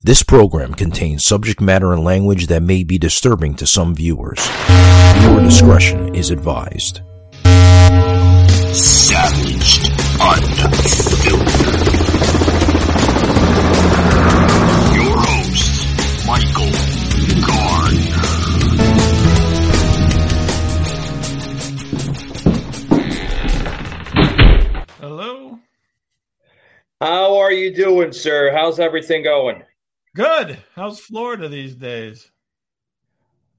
This program contains subject matter and language that may be disturbing to some viewers. Viewer discretion is advised. Savaged Unfiltered. Your host, Michael Gardner. Hello. How are you doing, sir? How's everything going? Good. How's Florida these days?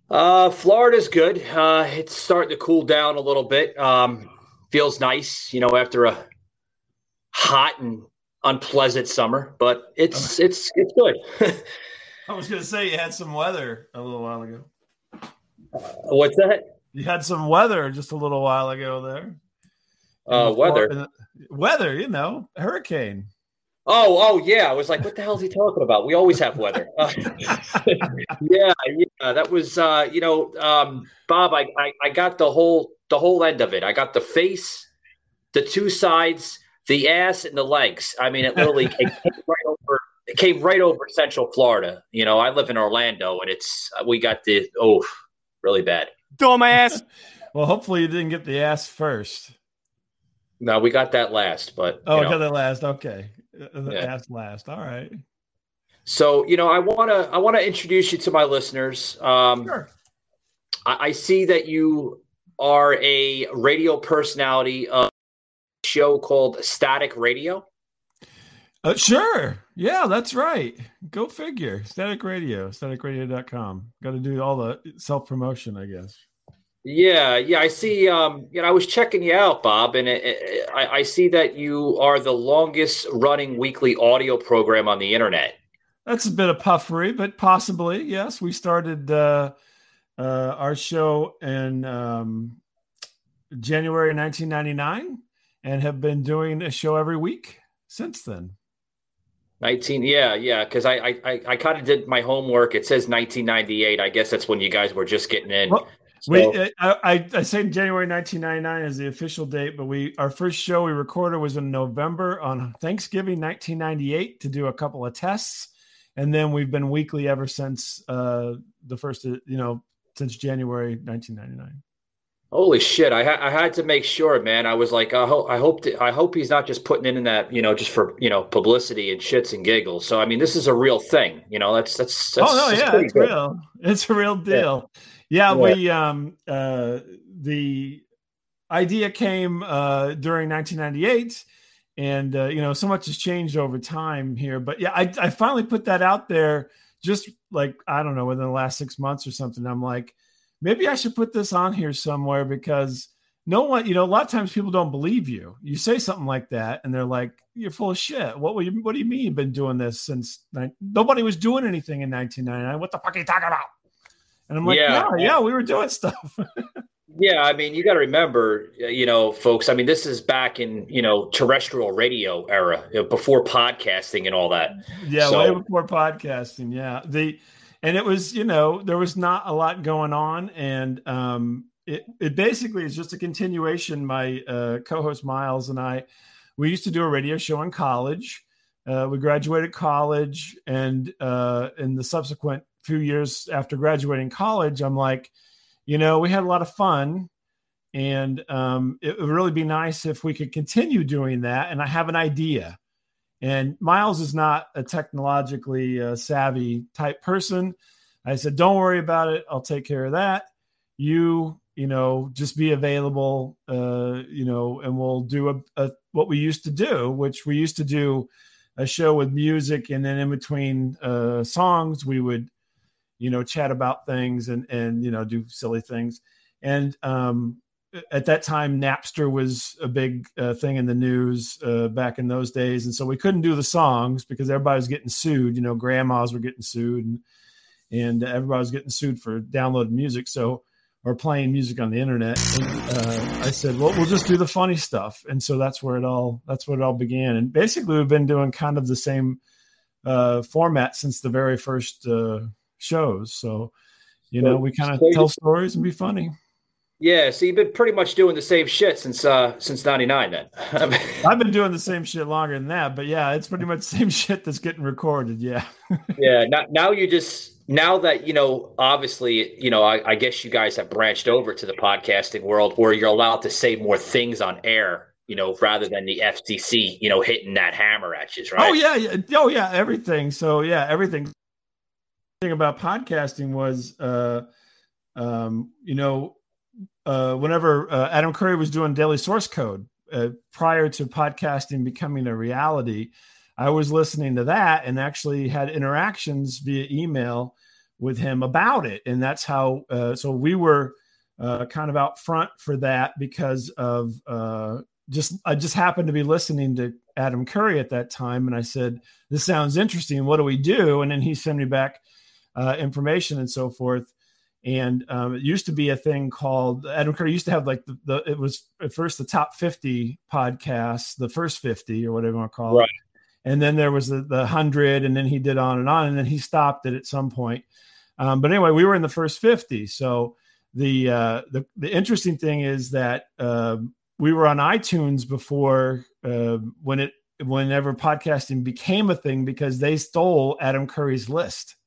Uh, Florida's good. Uh, it's starting to cool down a little bit. Um, feels nice, you know, after a hot and unpleasant summer, but it's it's it's good. I was going to say you had some weather a little while ago. What's that? You had some weather just a little while ago there. Uh, weather. Weather, you know, hurricane. Oh, oh yeah. I was like, what the hell is he talking about? We always have weather. Uh, yeah, yeah. That was, uh, you know, um, Bob. I, I, I got the whole, the whole end of it. I got the face, the two sides, the ass, and the legs. I mean, it literally it came right over. It came right over Central Florida. You know, I live in Orlando, and it's we got the oh, really bad. Dumbass. Well, hopefully you didn't get the ass first. No, we got that last, but Oh, you I know. got that last. Okay. Uh, Yeah. ass last. All right. So, you know, I want to I want to introduce you to my listeners. Um, Sure. I, I see that you are a radio personality of a show called Static Radio. Uh, sure. Yeah, that's right. Go figure. Static Radio, staticradio.com. Got to do all the self promotion, I guess. Yeah, yeah, I see. Um, you know, I was checking you out, Bob, and it, it, I, I see that you are the longest running weekly audio program on the internet. That's a bit of puffery, but possibly, yes. We started uh, uh, our show in um, January 1999 and have been doing a show every week since then. 19, yeah, yeah, because I I, I, I kind of did my homework. It says 1998. I guess that's when you guys were just getting in. Well, So- We, uh, I, I, I say January 1999 is the official date, but we our first show we recorded was in November on Thanksgiving 1998 to do a couple of tests, and then we've been weekly ever since uh, the first, uh, you know, since January 1999. Holy shit! I, ha- I had to make sure, man. I was like, I hope, I hope, I hope he's not just putting in that, you know, just for you know publicity and shits and giggles. So I mean, this is a real thing. You know, that's that's. that's oh no, that's yeah, it's good. real. It's a real deal. Yeah, Yeah. we um uh the idea came uh during 1998 and uh, you know so much has changed over time here but yeah I, I finally put that out there just like i don't know within the last six months or something. I'm like maybe i should put this on here somewhere because no one you know a lot of times people don't believe you. You say something like that and they're like you're full of shit. What will you what do you mean you've been doing this since nobody was doing anything in 1999 what the fuck are you talking about and i'm like Yeah. yeah yeah, we were doing stuff Yeah, I mean, you got to remember, uh, you know, folks. I mean, this is back in you know terrestrial radio era, you know, before podcasting and all that. Yeah, So- way before podcasting. Yeah, the and it was you know there was not a lot going on, and um, it it basically is just a continuation. My uh, co-host Miles and I, we used to do a radio show in college. Uh, we graduated college, and uh, in the subsequent few years after graduating college, I'm like, you know, we had a lot of fun. And um, it would really be nice if we could continue doing that. And I have an idea. And Miles is not a technologically uh, savvy type person. I said, "Don't worry about it. I'll take care of that. You, you know, just be available, uh, you know, and we'll do a, a what we used to do, which we used to do a show with music, and then in between uh, songs, we would, you know, chat about things and and you know do silly things. And um, at that time napster was a big uh, thing in the news uh, back in those days. And so we couldn't do the songs because everybody was getting sued. You know grandmas were getting sued and and everybody was getting sued for downloading music so or playing music on the internet. And, uh, i said well we'll just do the funny stuff. And so that's where it all that's where it all began. And basically we've been doing kind of the same uh, format since the very first uh, shows so you know we kind of tell stories and be funny Yeah, so you've been pretty much doing the same shit since uh since '99. Then I've been doing the same shit longer than that, but yeah, it's pretty much the same shit that's getting recorded. Yeah. yeah. Now, now you just now that you know, obviously, you know, I, I guess you guys have branched over to the podcasting world where you're allowed to say more things on air you know, rather than the FCC, you know, hitting that hammer at you, right? Oh yeah, yeah. oh yeah, everything. So yeah, everything. Thing about podcasting was, uh, um, you know, uh, whenever uh, Adam Curry was doing Daily Source Code uh, prior to podcasting becoming a reality, I was listening to that and actually had interactions via email with him about it, and that's how. Uh, so we were. Uh, kind of out front for that because of uh, just I just happened to be listening to Adam Curry at that time, and I said, "This sounds interesting. What do we do?" And then he sent me back uh, information and so forth. And um, it used to be a thing called Adam Curry used to have like the, the it was at first the top fifty podcasts, the first fifty or whatever you want to call right. it, and then there was the, the hundred, and then he did on and on, and then he stopped it at some point. Um, but anyway, we were in the first fifty, so the uh, the the interesting thing is that um, we were on iTunes before uh, when it whenever podcasting became a thing because they stole Adam Curry's list.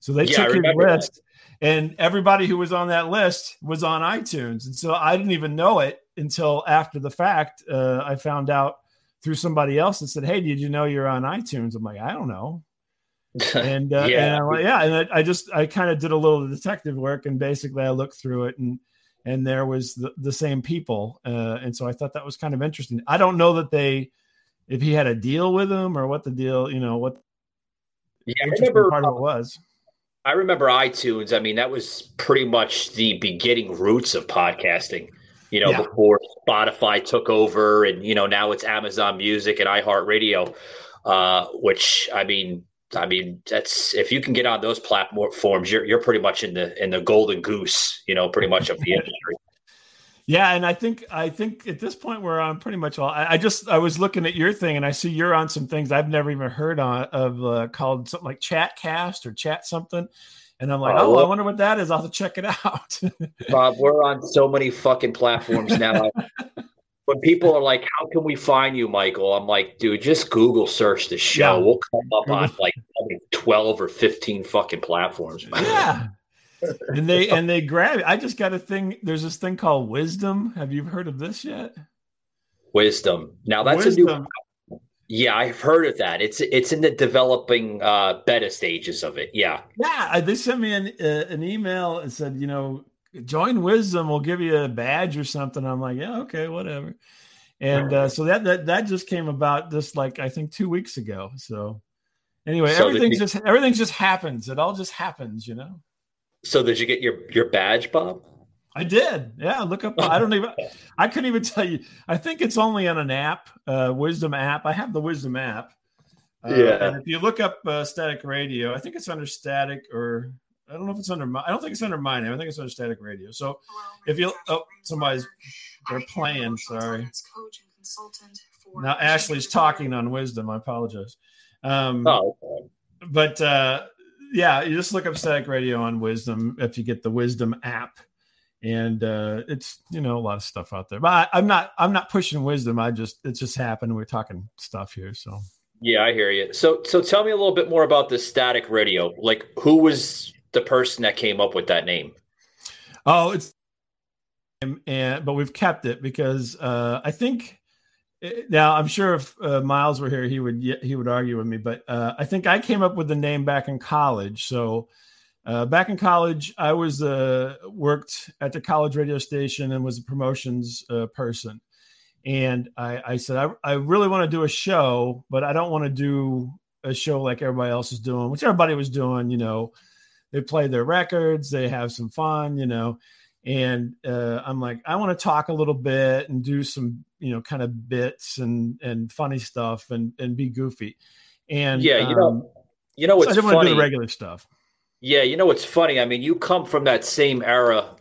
So they yeah, took your list, that. and everybody who was on that list was on iTunes, and so I didn't even know it until after the fact. Uh, I found out through somebody else that said, "Hey, did you know you're on iTunes?" I'm like, "I don't know." and uh, yeah, and like, yeah, and I, I just I kind of did a little detective work, and basically I looked through it and and there was the, the same people uh, and so i thought that was kind of interesting i don't know that they if he had a deal with them or what the deal you know what yeah, I remember, part of it was i remember itunes i mean that was pretty much the beginning roots of podcasting you know yeah. before spotify took over and you know now it's amazon music and iheartradio uh, which i mean I mean, that's if you can get on those platforms, you're you're pretty much in the in the golden goose, you know, pretty much of the industry. Yeah, and I think I think at this point where I'm pretty much all. I, I, just I was looking at your thing and I see you're on some things I've never even heard on of uh, called something like Chatcast or Chat something, and I'm like, uh, oh, well, I wonder what that is. I'll have to check it out. Bob, we're on so many fucking platforms now. when people are like, "How can we find you, Michael?" I'm like, "Dude, just Google search the show. Yeah. We'll come up on like twelve or fifteen fucking platforms." Yeah, and they and they grab. It. I just got a thing. There's this thing called Wisdom. Have you heard of this yet? Wisdom. Now that's Wisdom. a new. Yeah, I've heard of that. It's it's in the developing uh, beta stages of it. Yeah. Yeah, they sent me an uh, an email and said, you know, join Wisdom. We'll give you a badge or something. I'm like, yeah, okay, whatever. And uh, so that that that just came about just like I think two weeks ago. So anyway, so everything you, just everything just happens. It all just happens, you know. So did you get your your badge, Bob? I did. Yeah, look up. I don't even. I couldn't even tell you. I think it's only on an app, uh, Wisdom app. I have the Wisdom app. Uh, yeah. And if you look up uh, Static Radio, I think it's under Static or I don't know if it's under my. I don't think it's under my name. I think it's under Static Radio. So if you oh somebody's they're playing. Sorry. Now Ashley's talking on Wisdom. I apologize. Um, oh. But uh, yeah, you just look up Static Radio on Wisdom if you get the Wisdom app, and uh, it's you know a lot of stuff out there. But I, I'm not I'm not pushing Wisdom. I just it just happened. We're talking stuff here, so. Yeah, I hear you. So, so tell me a little bit more about the static radio. Like, who was the person that came up with that name? Oh, it's and but we've kept it because uh, I think now I'm sure if uh, Miles were here, he would he would argue with me, but uh, I think I came up with the name back in college. So uh, back in college, I was uh, worked at the college radio station and was a promotions uh, person. And I, I said, I, I really want to do a show, but I don't want to do a show like everybody else is doing, which everybody was doing, you know, they play their records, they have some fun, you know. And uh, I'm like, I want to talk a little bit and do some, you know, kind of bits and and funny stuff and and be goofy. And yeah, you know, um, you know what's so I didn't funny? want to do the regular stuff. Yeah, you know what's funny? I mean, you come from that same era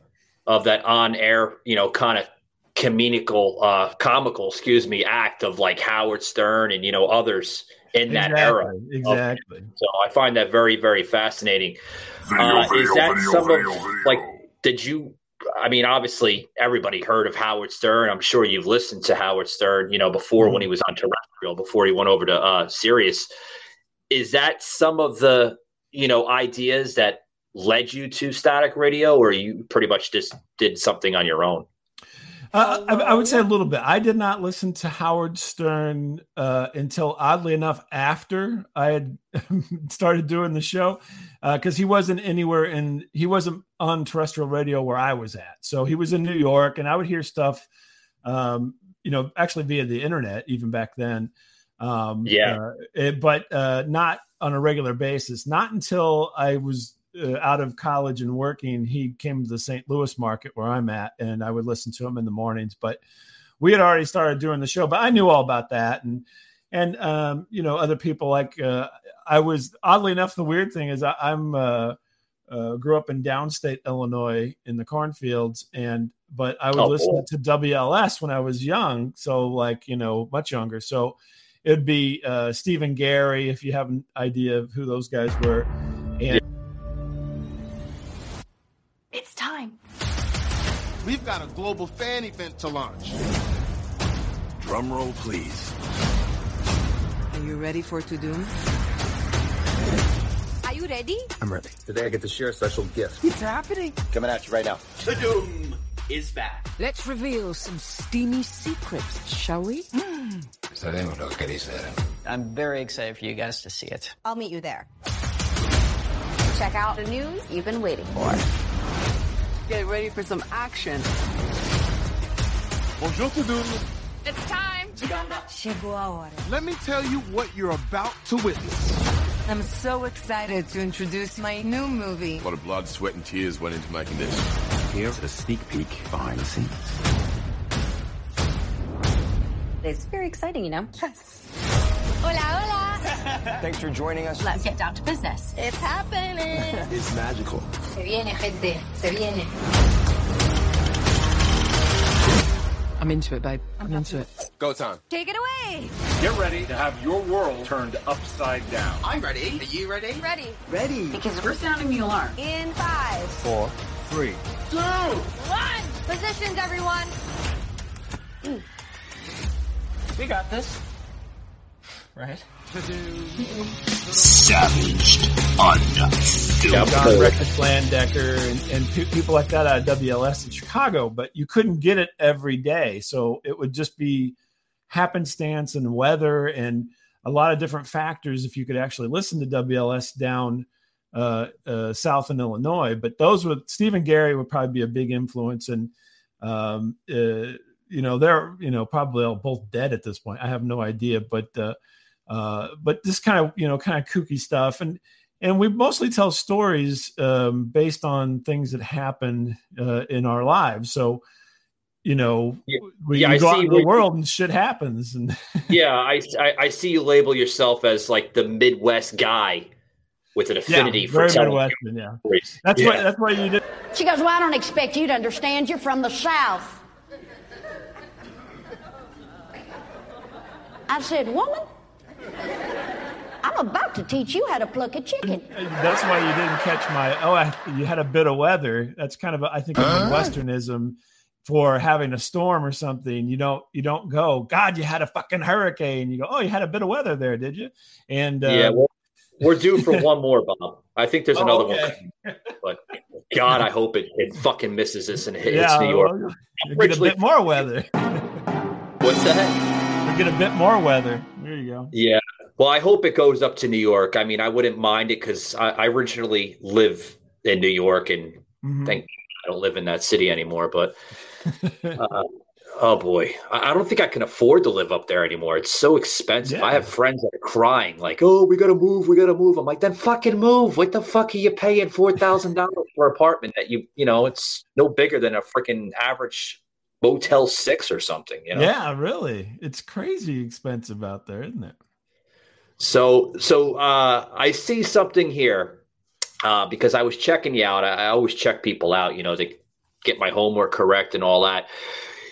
of that on-air, you know, kind of comical uh, comical, excuse me, act of like Howard Stern and you know others in that exactly, era. Exactly. So I find that very, very fascinating. Video, uh, video, is that video, some of like? Did you? I mean, obviously, everybody heard of Howard Stern. I'm sure you've listened to Howard Stern, you know, before mm-hmm. when he was on terrestrial, before he went over to uh, Sirius. Is that some of the, you know, ideas that led you to static radio, or you pretty much just did something on your own? Uh, I, I, would say a little bit. I did not listen to Howard Stern uh, until, oddly enough, after I had started doing the show, because uh, he wasn't anywhere in he wasn't on terrestrial radio where I was at. So he was in New York, and I would hear stuff, um, you know, actually via the internet even back then. Um, yeah, uh, it, but uh, not on a regular basis. Not until I was uh, out of college and working, he came to the St. Louis market where I'm at, and I would listen to him in the mornings. But we had already started doing the show, but I knew all about that, and and um, you know other people like uh, I was oddly enough. The weird thing is I, am uh, uh, grew up in downstate Illinois in the cornfields, and but I would oh, listen to WLS when I was young, so like you know much younger. So it'd be uh, Steve and Garry if you have an idea of who those guys were, We've got a global fan event to launch. Drum roll, please. Are you ready for Tudum? Are you ready? I'm ready. Today I get to share a special gift. It's happening. Coming at you right now. Tudum is back. Let's reveal some steamy secrets, shall we? I'm very excited for you guys to see it. I'll meet you there. Check out the news you've been waiting for. Get ready for some action. Bonjour, Tudum. It's time. Chegou a hora. Let me tell you what you're about to witness. I'm so excited to introduce my new movie. A lot of blood, sweat, and tears went into making this. Here's a sneak peek behind the scenes. It's very exciting, you know? Yes. Hola, hola. Thanks for joining us. Let's get down to business. It's happening. it's magical. Se viene, gente. Se viene. I'm into it, babe. I'm into it. Go time. Take it away. Get ready to have your world turned upside down. I'm ready. Are you ready? Ready. Ready. Because we're sounding the alarm. In five, four, three, two, one. Positions, everyone. We got this. Right? Savaged, unfiltered. John Records Landecker and, and pe- people like that of WLS in Chicago, but you couldn't get it every day. So it would just be happenstance and weather and a lot of different factors if you could actually listen to WLS down uh, uh, south in Illinois. But those would Steve and Garry would probably be a big influence, and um, uh, you know they're you know probably all both dead at this point. I have no idea, but uh, but this kind of you know kind of kooky stuff. And and we mostly tell stories um, based on things that happen uh, in our lives. So you know yeah, we yeah, go out in the world and shit happens. And yeah I, I, I see you label yourself as like the midwest guy with an affinity yeah, for very Midwestern, yeah. that's yeah. why that's why you did she goes well i don't expect you to understand. You're from the south. I said woman I'm about to teach you how to pluck a chicken. That's why you didn't catch my. Oh, I, you had a bit of weather. That's kind of, a, I think, a uh Westernism for having a storm or something. You don't, you don't go. God, you had a fucking hurricane. You go. Oh, you had a bit of weather there, did you? And uh, yeah, well, we're due for one more, Bob. I think there's another oh, okay. one. But God, I hope it, it fucking misses this and hits yeah, New York. Well, you get a bit more weather. What's that? You get a bit more weather. You go. Yeah. Well, I hope it goes up to New York. I mean, I wouldn't mind it because I, I, originally live in New York, and mm-hmm. thank I don't live in that city anymore. But uh, oh boy, I, I, don't think I can afford to live up there anymore. It's so expensive. Yeah. I have friends that are crying, like, "Oh, we gotta move, we gotta move." I'm like, "Then fucking move! What the fuck are you paying four thousand dollars for an apartment that you, you know, it's no bigger than a freaking average Motel Six or something?" You know? Yeah, really, it's crazy expensive out there, isn't it? So, so uh, I see something here uh, because I was checking you out. I, I always check people out, you know, to get my homework correct and all that.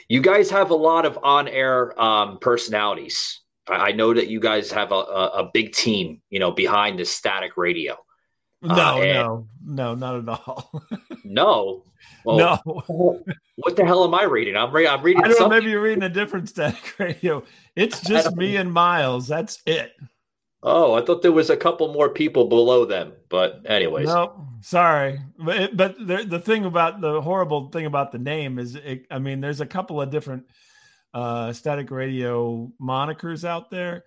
You guys have a lot of on-air um, personalities. I, I know that you guys have a, a, a big team, you know, behind the static radio. No, Uh, no, no, not at all. No. Well, no. What the hell am I reading? I'm, re- I'm reading I don't know. Maybe you're reading a different static radio. It's just me and Miles. That's it. Oh, I thought there was a couple more people below them. But anyways, No, sorry, but it, but the the thing about the horrible thing about the name is, it, I mean, there's a couple of different uh, static radio monikers out there,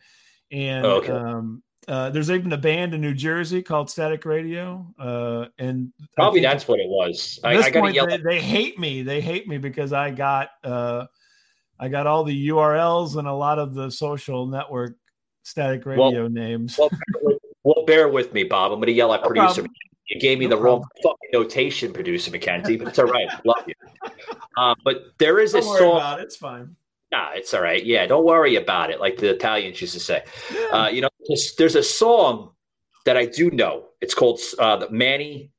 and Oh, okay. um, uh, there's even a band in New Jersey called Static Radio, uh, and probably that's what it was. at I, this I got they, they hate me. They hate me because I got uh, I got all the URLs and a lot of the social network static Well- radio names. Well, bear with- well, bear with me, Bob. I'm going to yell at No producer. problem. You gave me No the wrong fucking notation, producer McKenzie, but it's all right. Love you. Uh, but there is a Don't worry song. about it. It's fine. Nah, it's all right. Yeah, don't worry about it, like the Italians used to say. Uh, you know, there's, there's a song that I do know. It's called uh, the Manny,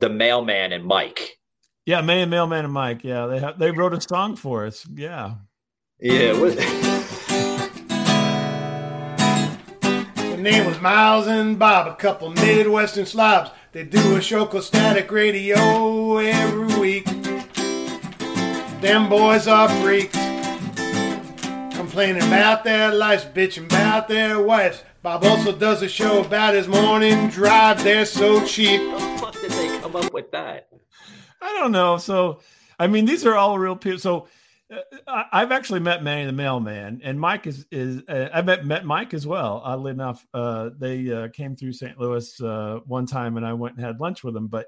the Mailman, and Mike. Yeah, Man, Mailman, and Mike. Yeah, they have, they wrote a song for us. Yeah. Yeah. What, Their name was Miles and Bob, a couple Midwestern slobs. They do a show called Static Radio every week. Them boys are freaks. Complaining about their lives, bitching about their wives. Bob also does a show about his morning drive. They're so cheap. How the fuck did they come up with that? I don't know. So, I mean, these are all real people. So, uh, I, I've actually met Manny the mailman, and Mike is is. Uh, I met met Mike as well. Oddly enough, uh, they uh, came through St. Louis uh, one time, and I went and had lunch with them. But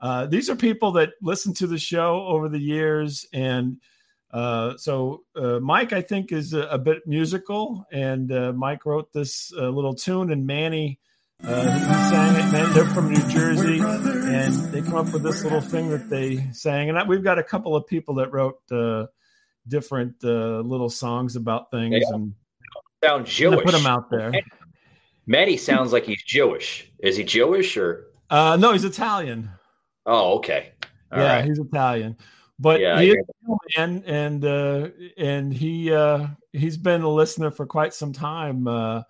uh, these are people that listen to the show over the years, and uh, so uh, Mike, I think, is a, a bit musical, and uh, Mike wrote this uh, little tune, and Manny. Uh, sang it, man. They're from New Jersey, and they come up with this little thing that they sang. And I, we've got a couple of people that wrote uh, different uh, little songs about things, Yeah. and Sound I Jewish. put them out there. Manny sounds like he's Jewish. Is he Jewish or? Uh, no, he's Italian. Oh, okay. All yeah, right. he's Italian, but Yeah, he is hear a man, and uh, and he uh, he's been a listener for quite some time. Uh,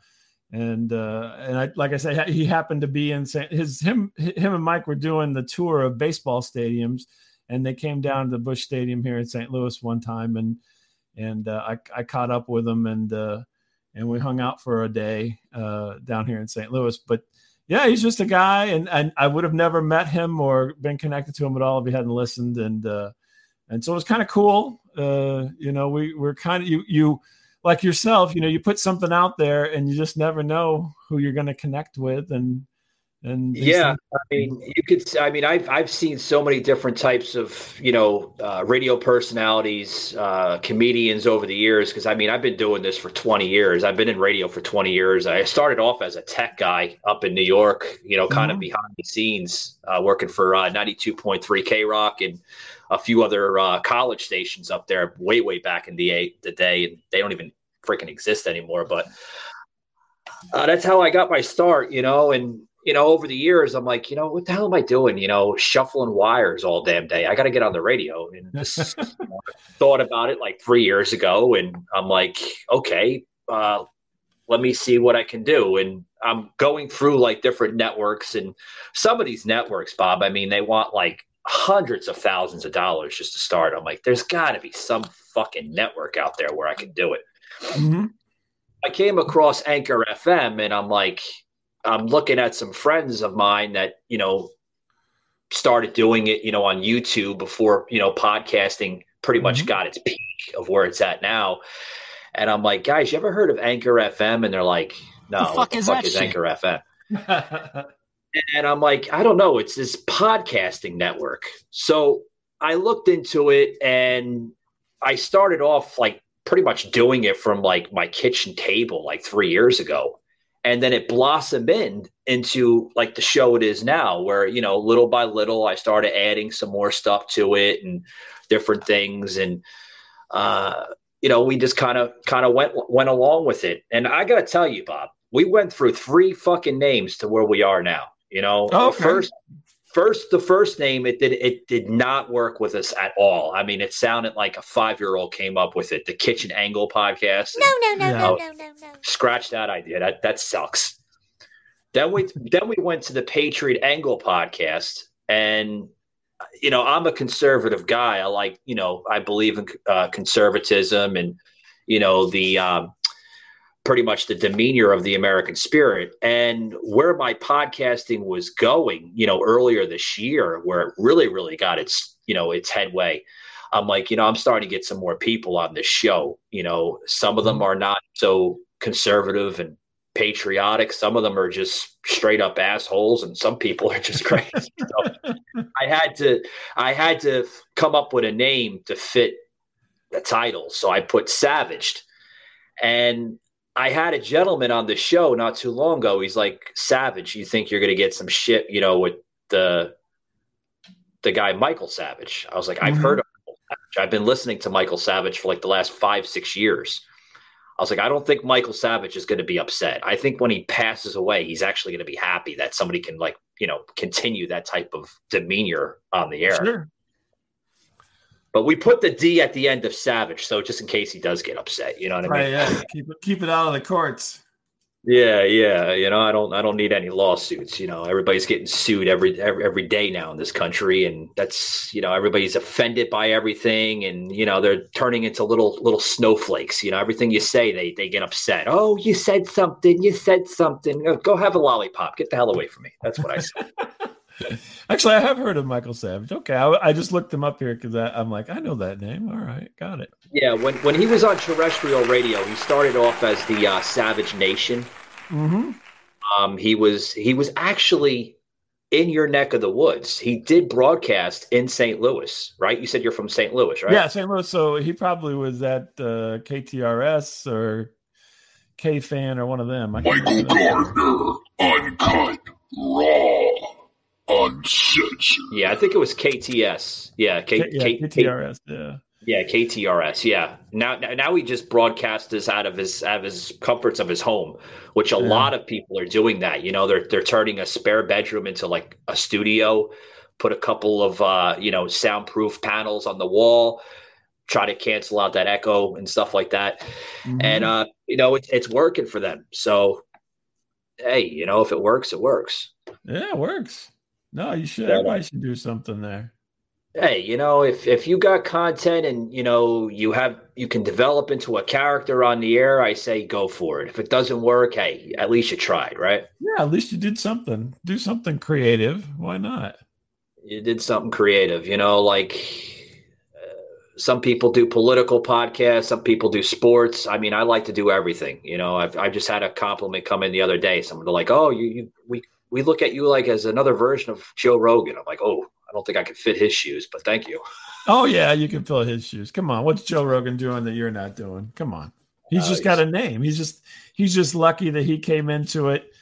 and uh, and I like I said, he happened to be in San, his him him and Mike were doing the tour of baseball stadiums, and they came down to Busch Stadium here in St. Louis one time, and and uh, I I caught up with him and uh, and we hung out for a day uh, down here in St. Louis, but. Yeah, he's just a guy, and, and I would have never met him or been connected to him at all if he hadn't listened. And uh, and so it was kind of cool. Uh, you know, we we're kind of you you like yourself. You know, you put something out there, and you just never know who you're going to connect with, and and Yeah, things- I mean, you could. I mean, I've I've seen so many different types of you know uh, radio personalities, uh, comedians over the years. Because I mean, I've been doing this for twenty years. I've been in radio for twenty years. I started off as a tech guy up in New York. You know, kind of Mhm. behind the scenes, uh, working for uh, ninety two point three K Rock and a few other uh, college stations up there, way way back in the eight, the day, and they don't even freaking exist anymore. But uh, that's how I got my start, you know. And you know, over the years, I'm like, you know, what the hell am I doing? You know, shuffling wires all damn day. I got to get on the radio. And just you know, thought about it like three years ago, and I'm like, okay, uh, let me see what I can do. And I'm going through like different networks, and some of these networks, Bob. I mean, they want like hundreds of thousands of dollars just to start. I'm like, there's got to be some fucking network out there where I can do it. Mhm. I came across Anchor FM and I'm like, I'm looking at some friends of mine that, you know, started doing it, you know, on YouTube before, you know, podcasting pretty much Mhm. got its peak of where it's at now. And I'm like, guys, you ever heard of Anchor FM? And they're like, no, The what fuck the is fuck that is shit? Anchor FM? And I'm like, I don't know. It's this podcasting network. So I looked into it and I started off like pretty much doing it from like my kitchen table like three years ago. And then it blossomed in into like the show it is now, where, you know, little by little, I started adding some more stuff to it and different things. And, uh, you know, we just kind of kind of went went along with it. And I got to tell you, Bob, we went through three fucking names to where we are now. You know, Oh, okay. first first the first name it did it did not work with us at all. I mean, it sounded like a five year old came up with it. The Kitchen Angle podcast. No, no, no, Yeah. no, no, no, no. Scratch that idea. That that sucks. Then we then we went to the Patriot Angle podcast, and you know I'm a conservative guy. I like you know I believe in uh, conservatism and you know the um, pretty much the demeanor of the American spirit. And where my podcasting was going, you know, earlier this year, where it really really got its you know its headway. I'm like, you know, I'm starting to get some more people on this show. You know, some of them mm-hmm. are not so conservative and patriotic. Some of them are just straight up assholes, and some people are just crazy. so I had to, I had to come up with a name to fit the title. So I put Savaged, and I had a gentleman on the show not too long ago. He's like, "Savage, you think you're going to get some shit, you know, with the the guy Michael Savage?" I was like, "I've Mm-hmm. heard of Michael Savage. I've been listening to Michael Savage for like the last five, six years." I was like, I don't think Michael Savage is going to be upset. I think when he passes away, he's actually going to be happy that somebody can like, you know, continue that type of demeanor on the air. Sure. But we put the D at the end of Savage, so just in case he does get upset, you know what I mean? Yeah. Keep it keep it out of the courts. Yeah, yeah. You know, I don't, I don't need any lawsuits. You know, everybody's getting sued every, every every day now in this country, and that's, you know, everybody's offended by everything, and you know, they're turning into little little snowflakes. You know, everything you say, they they get upset. Oh, you said something. You said something. Go- Go have a lollipop. Get the hell away from me. That's what I said. Actually, I have heard of Michael Savage. Okay, I, I just looked him up here because I'm like, I know that name. All right, got it. yeah, when when he was on terrestrial radio, he started off as the uh, Savage Nation. Mm-hmm. Um, he was he was actually in your neck of the woods. He did broadcast in St. Louis, right? You said you're from St. Louis, right? Yeah, St. Louis. So he probably was at uh, KTRS or K Fan or one of them. I Michael. Gardner, uncut, raw, uncensored. Yeah, I think it was KTS. Yeah, K, K- yeah, K- KTRS. Yeah. Yeah, KTRS. Yeah. Now, now now he just broadcasts this out of his out of his comforts of his home, which a Yeah. lot of people are doing that. You know, they're they're turning a spare bedroom into like a studio, put a couple of uh, you know, soundproof panels on the wall, try to cancel out that echo and stuff like that. Mhm. And uh, you know, it's it's working for them. So hey, you know, if it works, it works. yeah, it works. No, you should. Yeah. Everybody should do something there. hey you know if if you got content and you know you have you can develop into a character on the air i say go for it if it doesn't work hey at least you tried right Yeah, at least you did something. Do something creative. Why not? you did something creative you know like uh, some people do political podcasts some people do sports i mean i like to do everything you know i've, I've just had a compliment come in the other day someone like oh you, you we we look at you like as another version of joe rogan i'm like oh i don't think i could fit his shoes but thank you Oh yeah, you can fill his shoes. Come on, what's Joe Rogan doing that you're not doing? Come on, he's Uh, just got a name. He's just he's just lucky that he came into it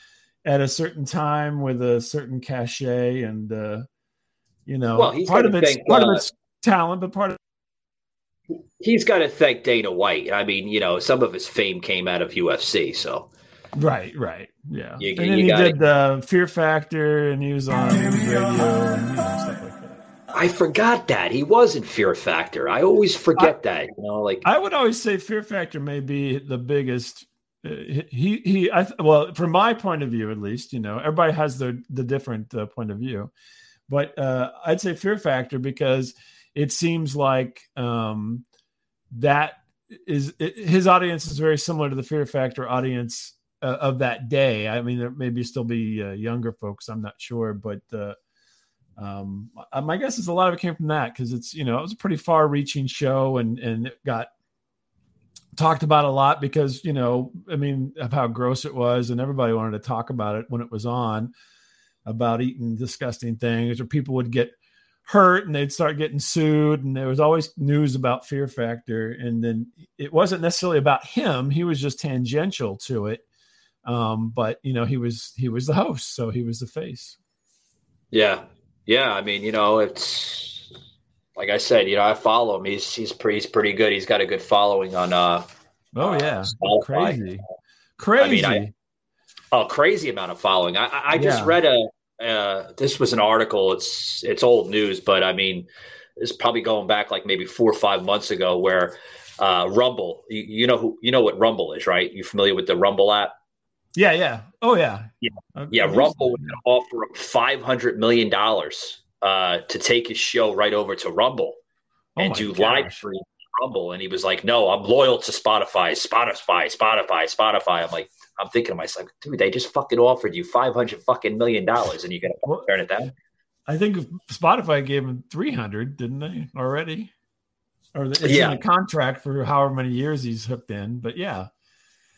at a certain time with a certain cachet, and uh, you know, Well, he's part of it's thank, part uh, of it's talent, but part of he's got to thank Dana White. I mean, you know, some of his fame came out of UFC. So right, right, yeah. You- and then you he gotta- did uh, Fear Factor, and he was on radio and you know, stuff like that. I forgot that he was in Fear Factor. I always forget that. You know, like I would always say Fear Factor may be the biggest. uh, He he. I well, from my point of view, at least, you know, everybody has their the different uh, point of view, but uh, I'd say Fear Factor because it seems like um, that is it, his audience is very similar to the Fear Factor audience uh, of that day. I mean, there maybe still be uh, younger folks. I'm not sure, but. Uh, um uh, my guess is a lot of it came from that because it's you know it was a pretty far reaching show and and it got talked about a lot because you know i mean of how gross it was and everybody wanted to talk about it when it was on about eating disgusting things or people would get hurt and they'd start getting sued and there was always news about fear factor and then it wasn't necessarily about him he was just tangential to it um but you know he was he was the host so he was the face yeah, yeah. I mean, you know, it's like I said. You know, I follow him. He's he's pretty he's pretty good. He's got a good following on. uh oh uh, yeah Spotify. crazy crazy I mean, I, a crazy amount of following. I, I I just Yeah. read a. Uh, this was an article. It's it's old news, but I mean, it's probably going back like maybe four or five months ago, where uh, Rumble. You, you know who you know what Rumble is, right? You familiar with the Rumble app? Yeah, yeah. Oh, yeah. Yeah, Uh, yeah. Rumble was going to offer him five hundred million dollars uh, to take his show right over to Rumble Oh and do gosh. live stream Rumble, and he was like, "No, I'm loyal to Spotify, Spotify, Spotify, Spotify." I'm like, I'm thinking to myself, dude, they just fucking offered you five hundred fucking million dollars, and you're gonna turn it down? I think Spotify gave him 300, didn't they already? Or it's Yeah. in the contract for however many years he's hooked in. But yeah,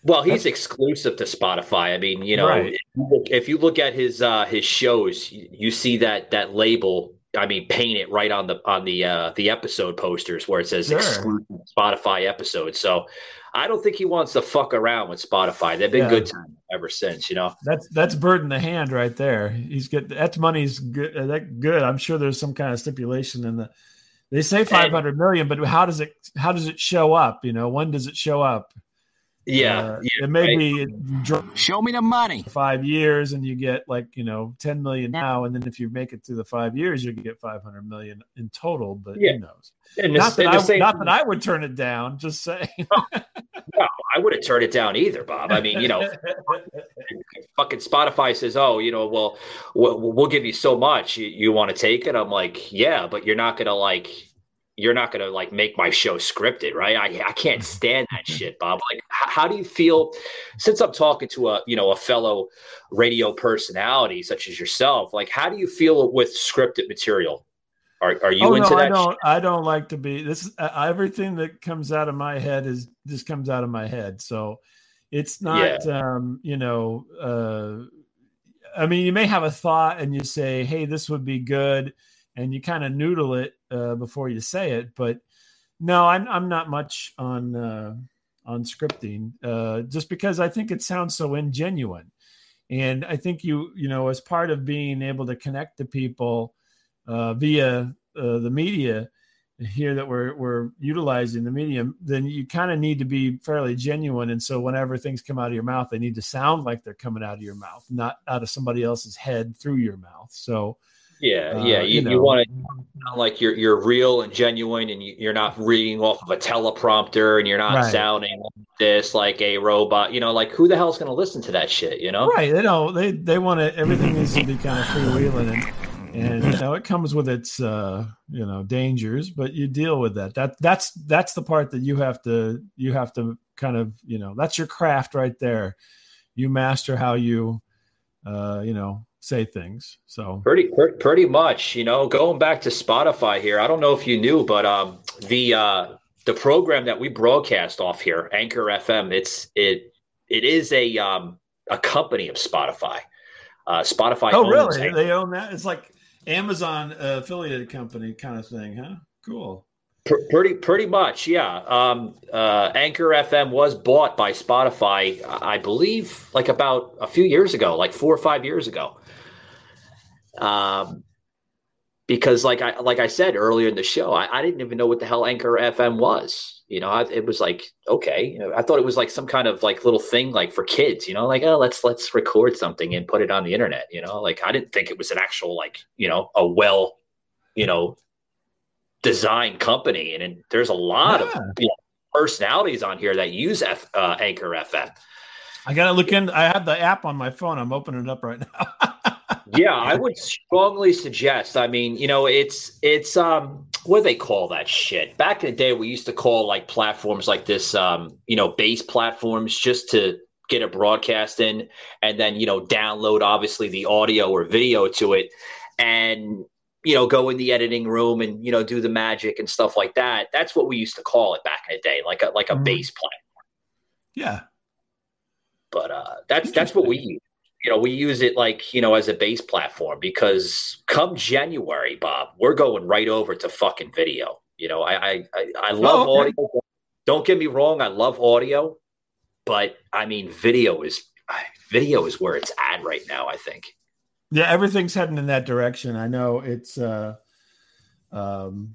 Well, he's exclusive to Spotify. I mean, you know, Right. if, you look, if you look at his uh, his shows, you, see that that label. I mean, paint it right on the on the uh, the episode posters where it says Sure. exclusive Spotify episode. So, I don't think he wants to fuck around with Spotify. They've been Yeah. good time ever since. You know. that's that's bird in the hand right there. He's get that's money's good. uh, That good. I'm sure there's some kind of stipulation in the. They say 500 million, but how does it how does it show up? You know, when does it show up? Yeah, Uh, yeah, it may right. be it Show me the money. five years and you get like you know 10 million now and then if you make it through the five years you get 500 million in total but Yeah. who knows And the- not that, and I, same- not that i would turn it down just saying No, I would have turned it down either, Bob. I mean, you know, fucking Spotify says, "Oh, you know, well, we'll, we'll give you so much. You, you want to take it?" I'm like, "Yeah, but you're not gonna like, you're not gonna like make my show scripted, right? I I can't stand that shit, Bob. Like, h- how do you feel? Since I'm talking to a you know a fellow radio personality such as yourself, like, how do you feel with scripted material? Are are you oh into no i don't shit? i don't like to be this uh, everything that comes out of my head is just comes out of my head so it's not um you know uh i mean you may have a thought and you say hey this would be good and you kind of noodle it uh, before you say it but no i'm, I'm not much on uh on scripting uh just because i think it sounds so ingenuine and i think you you know as part of being able to connect to people uh, via uh, the media here that we're we're utilizing the medium, then you kind of need to be fairly genuine. And so whenever things come out of your mouth, they need to sound like they're coming out of your mouth, not out of somebody else's head through your mouth. So Yeah, Uh, yeah. you You, you, know. want to sound like you're you're real and genuine, and you, you're not reading off of a teleprompter, and you're not Right. sounding like this like a robot. You know, like who the hell's going to listen to that shit? You know? right, they don't they they want to everything needs to be kind of freewheeling and and you know it comes with its uh you know dangers but you deal with that that that's that's the part that you have to you have to kind of you know that's your craft right there you master how you uh you know say things so Pretty, pretty much. You know, going back to Spotify here. I don't know if you knew, but um, the uh, the program that we broadcast off here, Anchor FM, it's it it is a um a company of Spotify. Uh, Spotify. oh really Anchor. they own that it's like amazon uh, affiliated company kind of thing huh cool Pr- pretty pretty much yeah um uh anchor fm was bought by spotify i believe like about a few years ago like four or five years ago um because like i like i said earlier in the show i, I didn't even know what the hell anchor fm was. You know I, it was like okay. You know, i thought it was like some kind of like little thing like for kids you know like oh let's let's record something and put it on the internet you know like i didn't think it was an actual like you know a well you know design company, and, and there's a lot Yeah. of you know, personalities on here that use F, uh, Anchor FM. i gotta look in. I have the app on my phone. I'm opening it up right now yeah, I would strongly suggest. I mean, you know, it's it's um what do they call that shit? Back in the day, we used to call like platforms like this, um, you know, base platforms just to get a broadcast in, and then you know, download obviously the audio or video to it, and you know, go in the editing room and you know, do the magic and stuff like that. That's what we used to call it back in the day, like a like a Mhm. base platform. yeah but uh, that's that's what we use. You know, we use it like you know as a base platform because come January, Bob, we're going right over to fucking video. You know, I I I, I love Oh, okay. audio. Don't get me wrong, I love audio, but I mean, video is video is where it's at right now. I think. yeah everything's heading in that direction i know it's uh um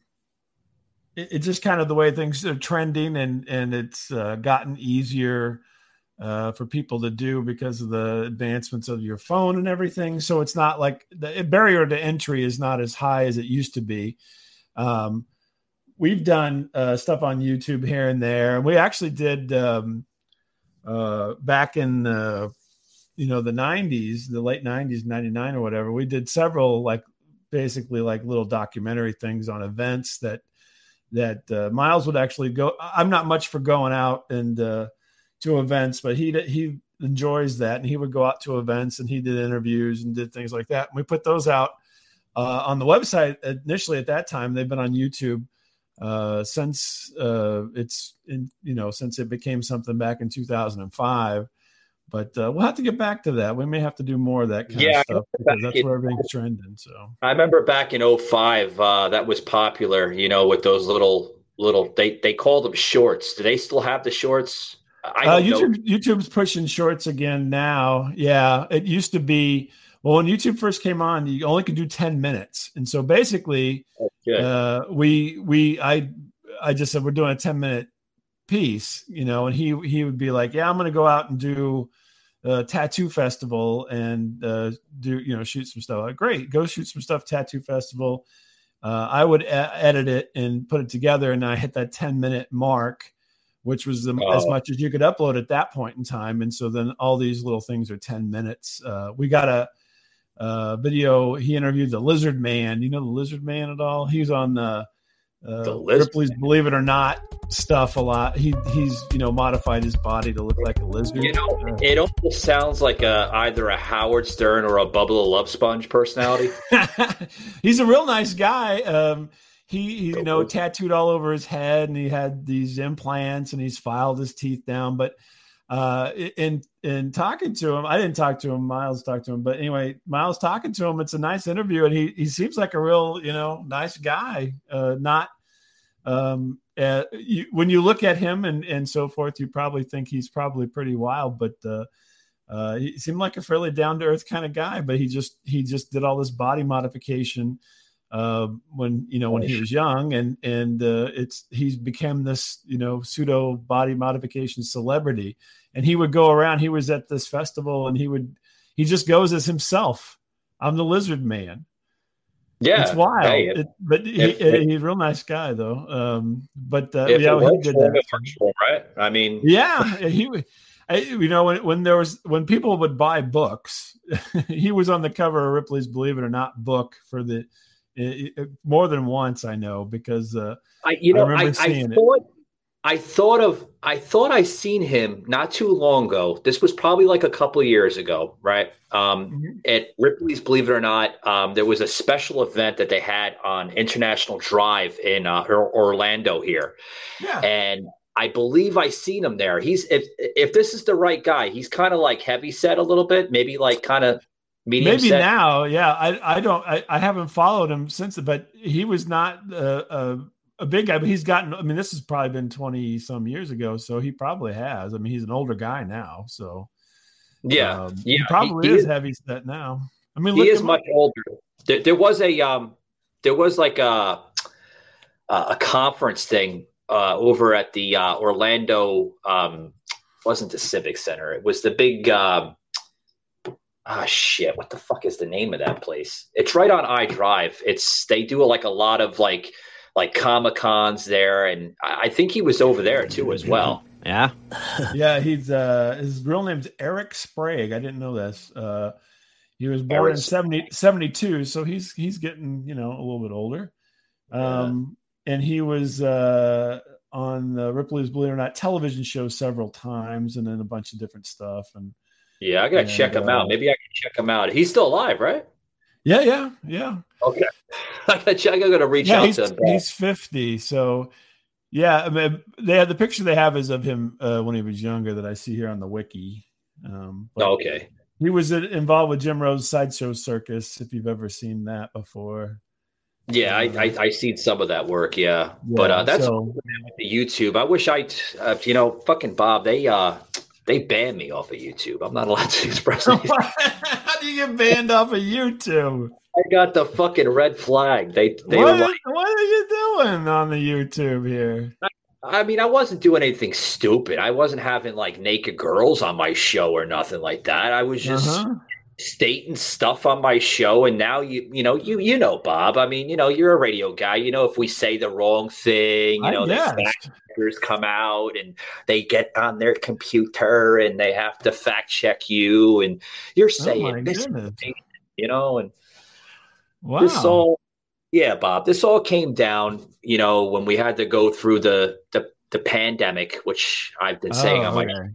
it, it's just kind of the way things are trending and and it's uh, gotten easier uh, for people to do because of the advancements of your phone and everything. So it's not like the barrier to entry is not as high as it used to be. Um we've done uh, stuff on youtube here and there. And we actually did um uh back in the you know the 90s the late 90s 99 or whatever we did several like basically like little documentary things on events that that uh, miles would actually go i'm not much for going out and uh, to events but he he enjoys that and he would go out to events and he did interviews and did things like that and we put those out uh, on the website initially at that time they've been on youtube uh, since uh, it's in, you know since it became something back in 2005 but uh, we'll have to get back to that. We may have to do more of that kind Yeah, of stuff because that's in- where everything's trending. So I remember back in 05, uh, that was popular, you know, with those little little they they called them shorts. Do they still have the shorts? I uh, don't know. YouTube YouTube's pushing shorts again now. Yeah, it used to be well when YouTube first came on, you only could do ten minutes, and so basically, Good. uh, we we I I just said we're doing a ten minute piece, you know, and he he would be like, yeah, I'm going to go out and do a tattoo festival and uh, do you know shoot some stuff. Like, Great, go shoot some stuff. Tattoo festival. Uh, I would e- edit it and put it together, and I hit that 10 minute mark, which was the, as Oh. much as you could upload at that point in time. And so then all these little things are 10 minutes. Uh, we got a, uh video. He interviewed the Lizard Man. You know the Lizard Man at all? He's on the, uh, The Ripley's Believe It or Not stuff a lot. He he's you know modified his body to look like a lizard. You know, Uh, it almost sounds like a either a Howard Stern or a Bubba Love Sponge personality. he's a real nice guy. Um, he, you know, tattooed all over his head, and he had these implants, and he's filed his teeth down. But uh, in in talking to him, I didn't talk to him. Miles talked to him, but anyway, Miles talking to him. It's a nice interview, and he he seems like a real, you know, nice guy. Uh, not um, uh, you, when you look at him and and so forth, you probably think he's probably pretty wild, but. Uh, uh, he seemed like a fairly down to earth kind of guy, but he just he just did all this body modification uh, when you know when he was young, and and uh, it's he's become this you know pseudo body modification celebrity, and he would go around. He was at this festival, and he would he just goes as himself. I'm the Lizard Man. Yeah, it's wild. hey, It- but he, if it- he's a real nice guy, though. Um, but uh, yeah, he did that. it works for him, right? I mean, Yeah, he. I, you know, when, when there was when people would buy books, he was on the cover of Ripley's "Believe It or Not" book for the it, it- more than once. I know because uh, I you know I, remember I, seeing it. thought I thought of I thought I seen him not too long ago. This was probably like a couple of years ago, right? Um, Mm-hmm. At Ripley's, believe it or not, um, there was a special event that they had on International Drive in uh, Orlando here, Yeah. and I believe I seen him there. He's if if this is the right guy, he's kind of like heavy set a little bit, maybe like kind of medium maybe set. now, yeah. I I don't I, I haven't followed him since, but he was not uh, a a big guy. But he's gotten. I mean, this has probably been twenty some years ago, so he probably has. I mean, he's an older guy now, so Yeah, um, yeah, he probably he is is- heavy set now. I mean, he is much up. older. There, there was a um, there was like a a a conference thing uh, over at the uh, Orlando. Um, wasn't the Civic Center? It was the big. Um, ah, shit! What the fuck is the name of that place? It's right on I Drive. It's they do like a lot of like like comic cons there, and I I think he was over there too as well. Yeah. yeah, he's uh his real name's Eric Sprague. I didn't know this. Uh he was born Eric in 70, 72, so he's he's getting, you know, a little bit older. Um and he was uh on the Ripley's Believe It or Not television show several times and then a bunch of different stuff and Yeah, I gotta And, check him uh, out. Maybe I can check him out. He's still alive, right? yeah, yeah, yeah. Okay. I gotta check. I gotta reach yeah, out to him. he's 50, so yeah, I mean, they have the picture they have is of him uh, when he was younger that I see here on the wiki. Um, but- Okay. He was involved with Jim Rose Sideshow Circus. If you've ever seen that before, Yeah, I, I I seen some of that work. Yeah, but uh, that's so- the YouTube. I wish I, uh, you know, fucking Bob. They uh they banned me off of YouTube. I'm not allowed to express anything. how do you get banned off of YouTube? I got the fucking red flag. They they What, were like, what are you doing on the YouTube here? I mean, I wasn't doing anything stupid. I wasn't having like naked girls on my show or nothing like that. I was just Uh-huh. stating stuff on my show and now you you know you you know bob i mean you know you're a radio guy you know if we say the wrong thing you know fact checkers come out and they get on their computer and they have to fact check you and you're Oh saying this you know and Wow. this all yeah bob this all came down you know when we had to go through the the, the pandemic which i've been saying Oh, on my okay.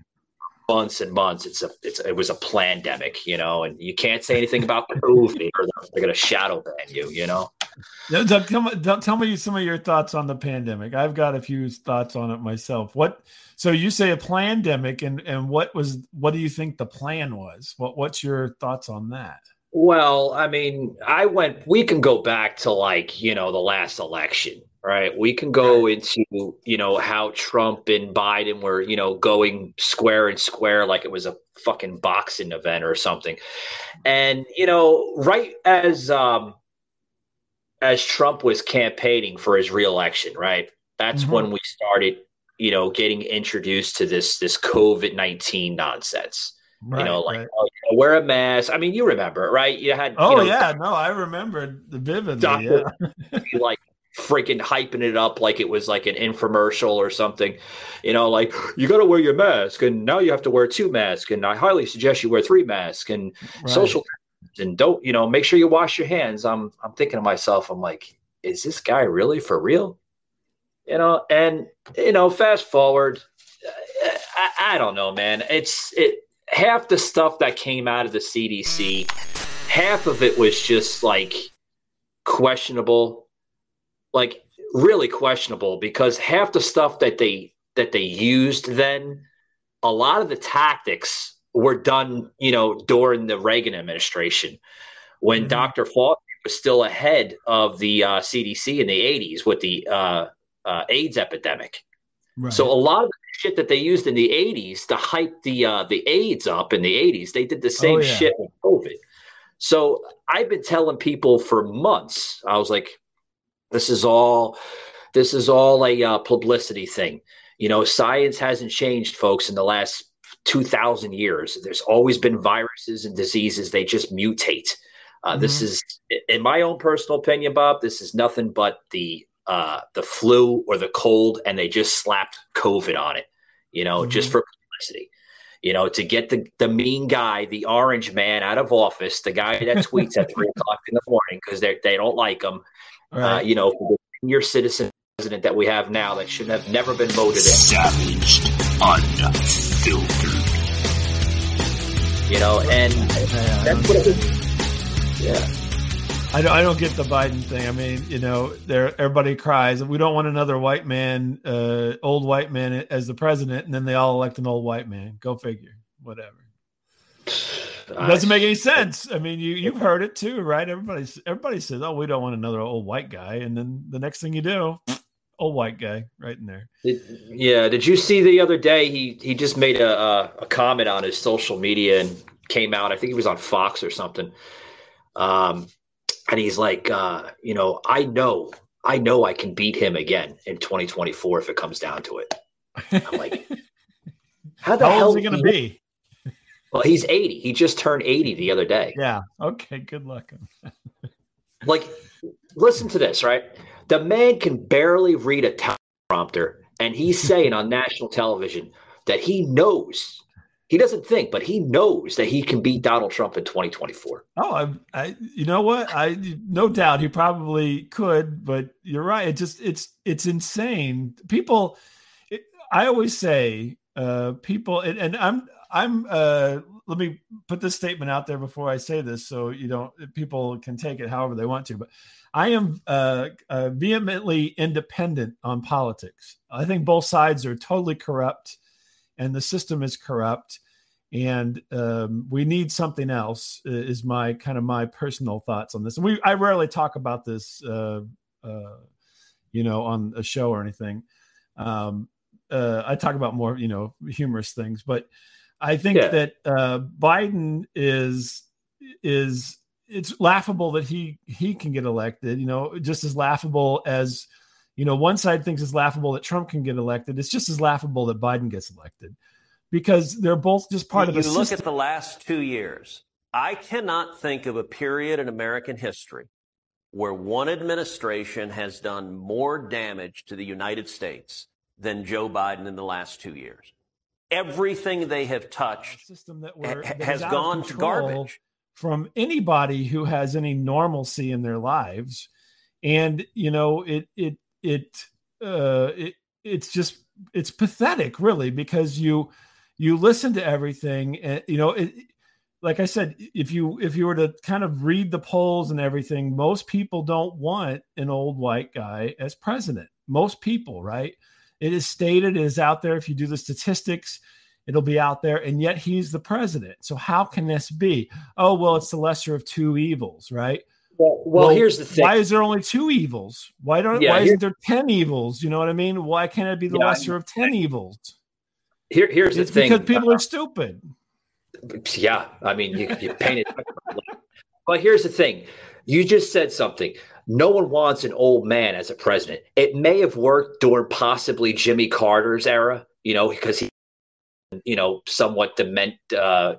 Months and months. It's a it's it was a pandemic, you know, and you can't say anything about the movie or they're going to shadow ban you, you know. Tell, tell me some of your thoughts on the pandemic. I've got a few thoughts on it myself. What? So you say a pandemic, and and what was? What do you think the plan was? What What's your thoughts on that? Well, I mean, I went. We can go back to like you know the last election, right? We can go into you know how Trump and Biden were you know going square and square like it was a fucking boxing event or something, and you know right as um as Trump was campaigning for his reelection, right? That's Mhm. when we started, you know, getting introduced to this this COVID nineteen nonsense. Right, you know, like right. oh, you know, wear a mask. I mean, you remember, right? You had, Oh you know, yeah, no, I remember the vividly. Doctor Yeah. like freaking hyping it up like it was like an infomercial or something. You know, like you got to wear your mask, and now you have to wear two masks, and I highly suggest you wear three masks and Right. social and don't you know make sure you wash your hands. I'm I'm thinking to myself, I'm like, is this guy really for real? You know, and you know, fast forward, I, I don't know, man. It's it half the stuff that came out of the CDC, half of it was just like questionable, like really questionable because half the stuff that they that they used then, a lot of the tactics were done, you know, during the Reagan administration when Dr. Fauci was still ahead of the uh, CDC in the 80s with the uh, uh, AIDS epidemic. Right. So a lot of the shit that they used in the 80s to hype the uh, the AIDS up in the 80s, they did the same Oh, yeah. shit with COVID. So I've been telling people for months. I was like, this is all this is all a uh, publicity thing. You know, science hasn't changed, folks, in the last 2,000 years. There's always been viruses and diseases. They just mutate. Uh, This Mhm. is, in my own personal opinion, Bob. This is nothing but the uh, the flu or the cold, and they just slapped COVID on it. You know, just Mhm. for publicity. You know, to get the the mean guy, the orange man, out of office, the guy that tweets at three o'clock in the morning because they they don't like him. Uh, you know, for the senior citizen president that we have now that should have never been voted in. Savaged, unfiltered. You know, and that's what it is. Yeah. I don't, I don't get the Biden thing. I mean, you know, there everybody cries. We don't want another white man, uh, old white man as the president, and then they all elect an old white man. Go figure. Whatever. It doesn't make any sense. I mean, you you've heard it too, right? Everybody everybody says, "Oh, we don't want another old white guy," and then the next thing you do, old white guy right in there. Did, yeah. Did you see the other day? He he just made a, a a comment on his social media and came out. I think he was on Fox or something. Um, and he's like, uh, you know, I know, I know, I can beat him again in 2024 if it comes down to it. I'm like, how the How hell is he going to be? Well, he's 80. He just turned 80 the other day. Yeah. Okay. Good luck. Like, listen to this, right? The man can barely read a teleprompter, and he's saying on national television that he knows. He doesn't think, but he knows that he can beat Donald Trump in 2024. Oh, I, I, you know what? I, no doubt he probably could, but you're right. It just, it's, it's insane. People, it, I always say, uh, people, and, and I'm, I'm, uh, let me put this statement out there before I say this, so you don't, people can take it however they want to. But I am uh, uh, vehemently independent on politics. I think both sides are totally corrupt, and the system is corrupt and um, we need something else is my kind of my personal thoughts on this and we i rarely talk about this uh, uh, you know on a show or anything um, uh, i talk about more you know humorous things but i think Yeah. that uh, biden is is it's laughable that he he can get elected you know just as laughable as you know one side thinks it's laughable that trump can get elected it's just as laughable that biden gets elected because they're both just part you, of a you look system. at the last two years. I cannot think of a period in American history where one administration has done more damage to the United States than Joe Biden in the last two years. Everything they have touched system that, we're, that has gone to garbage from anybody who has any normalcy in their lives, and you know it it it uh, it it's just it's pathetic, really, because you you listen to everything, and you know it like I said, if you if you were to kind of read the polls and everything, most people don't want an old white guy as president. Most people, right? It is stated, it is out there. If you do the statistics, it'll be out there. And yet he's the president. So how can this be? Oh, well, it's the lesser of two evils, right? Well, well, well here's the thing. Why is there only two evils? Why don't yeah, why isn't there ten evils? You know what I mean? Why can't it be the yeah, lesser of ten evils? Here, here's it's the thing. Because people uh, are stupid. Yeah, I mean, you, you painted. but here's the thing: you just said something. No one wants an old man as a president. It may have worked during possibly Jimmy Carter's era, you know, because he, you know, somewhat dement. Uh,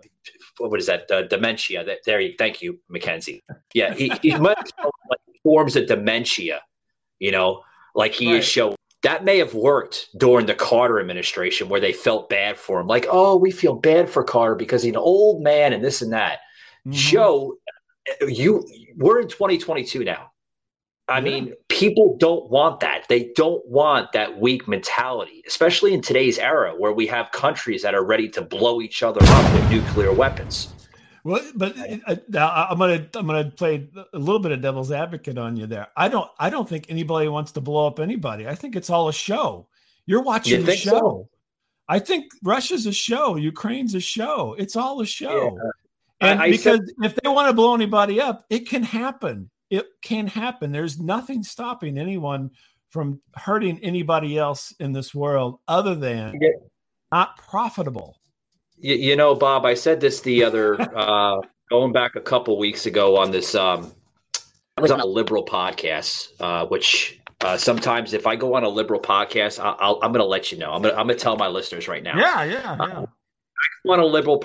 what is that? Uh, dementia. That there. You, thank you, Mackenzie. Yeah, he, he might have like forms of dementia. You know, like he right. is showing that may have worked during the Carter administration where they felt bad for him. Like, oh, we feel bad for Carter because he's an old man and this and that. Mm-hmm. Joe, you we're in 2022 now. I mean, people don't want that. They don't want that weak mentality, especially in today's era where we have countries that are ready to blow each other up with nuclear weapons. Well, but uh, I'm gonna I'm gonna play a little bit of devil's advocate on you there. I don't I don't think anybody wants to blow up anybody. I think it's all a show. You're watching you the show. So? I think Russia's a show. Ukraine's a show. It's all a show. Yeah. And I, I because said, if they want to blow anybody up, it can happen. It can happen. There's nothing stopping anyone from hurting anybody else in this world other than yeah. not profitable. You, you, know, Bob, I said this the other uh, going back a couple weeks ago on this. Um, I was on a liberal podcast, uh, which uh, sometimes if I go on a liberal podcast, i am going to let you know. I'm going to tell my listeners right now. Yeah, yeah, yeah. Uh, I go on a liberal.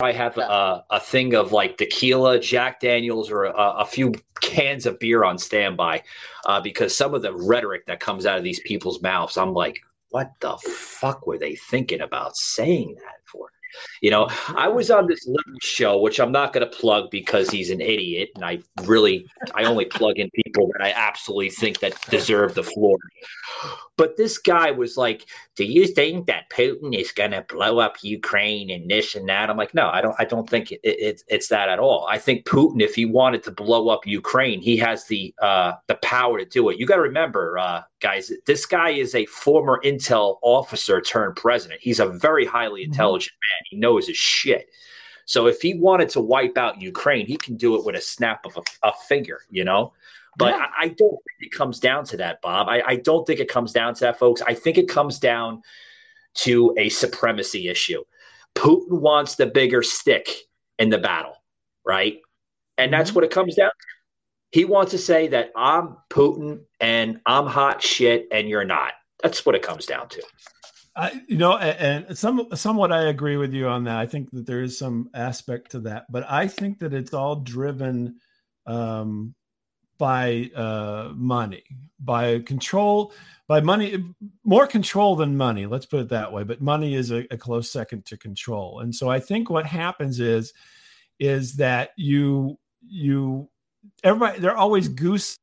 I have a, a thing of like tequila, Jack Daniels, or a, a few cans of beer on standby, uh, because some of the rhetoric that comes out of these people's mouths, I'm like, what the fuck were they thinking about saying that for? You know, I was on this little show, which I'm not going to plug because he's an idiot, and I really, I only plug in people that I absolutely think that deserve the floor. But this guy was like, "Do you think that Putin is going to blow up Ukraine and this and that?" I'm like, "No, I don't. I don't think it, it, it's that at all. I think Putin, if he wanted to blow up Ukraine, he has the uh, the power to do it. You got to remember, uh, guys, this guy is a former intel officer turned president. He's a very highly mm-hmm. intelligent man. He knows his shit. So if he wanted to wipe out Ukraine, he can do it with a snap of a, a finger. You know." But yeah. I, I, don't think it comes down to that, Bob. I, I don't think it comes down to that, folks. I think it comes down to a supremacy issue. Putin wants the bigger stick in the battle, right? And that's mm-hmm. what it comes down to. He wants to say that I'm Putin and I'm hot shit and you're not. That's what it comes down to. I, you know, and some somewhat I agree with you on that. I think that there is some aspect to that, but I think that it's all driven um, by uh, money, by control, by money, more control than money. Let's put it that way. But money is a, a close second to control. And so I think what happens is, is that you you everybody they're always goose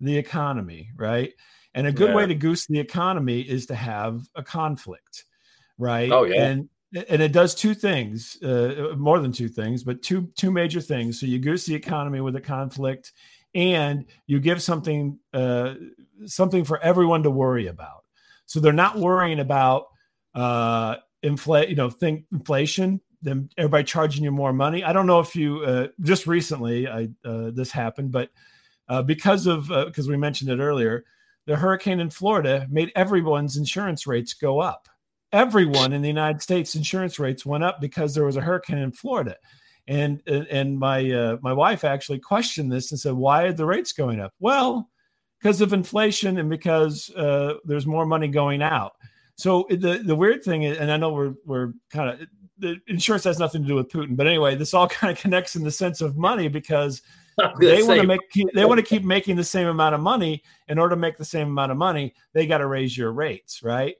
the economy, right? And a good yeah. way to goose the economy is to have a conflict, right? Oh yeah. And and it does two things, uh, more than two things, but two two major things. So you goose the economy with a conflict, and you give something uh, something for everyone to worry about. So they're not worrying about uh, inflate, you know, think inflation. Then everybody charging you more money. I don't know if you uh, just recently I uh, this happened, but uh, because of because uh, we mentioned it earlier, the hurricane in Florida made everyone's insurance rates go up. Everyone in the United States insurance rates went up because there was a hurricane in Florida and and my uh, my wife actually questioned this and said, "Why are the rates going up?" Well, because of inflation and because uh, there's more money going out. So the the weird thing is, and I know we're we're kind of the insurance has nothing to do with Putin. But anyway, this all kind of connects in the sense of money because they want to make they want to keep making the same amount of money. In order to make the same amount of money, they got to raise your rates, right?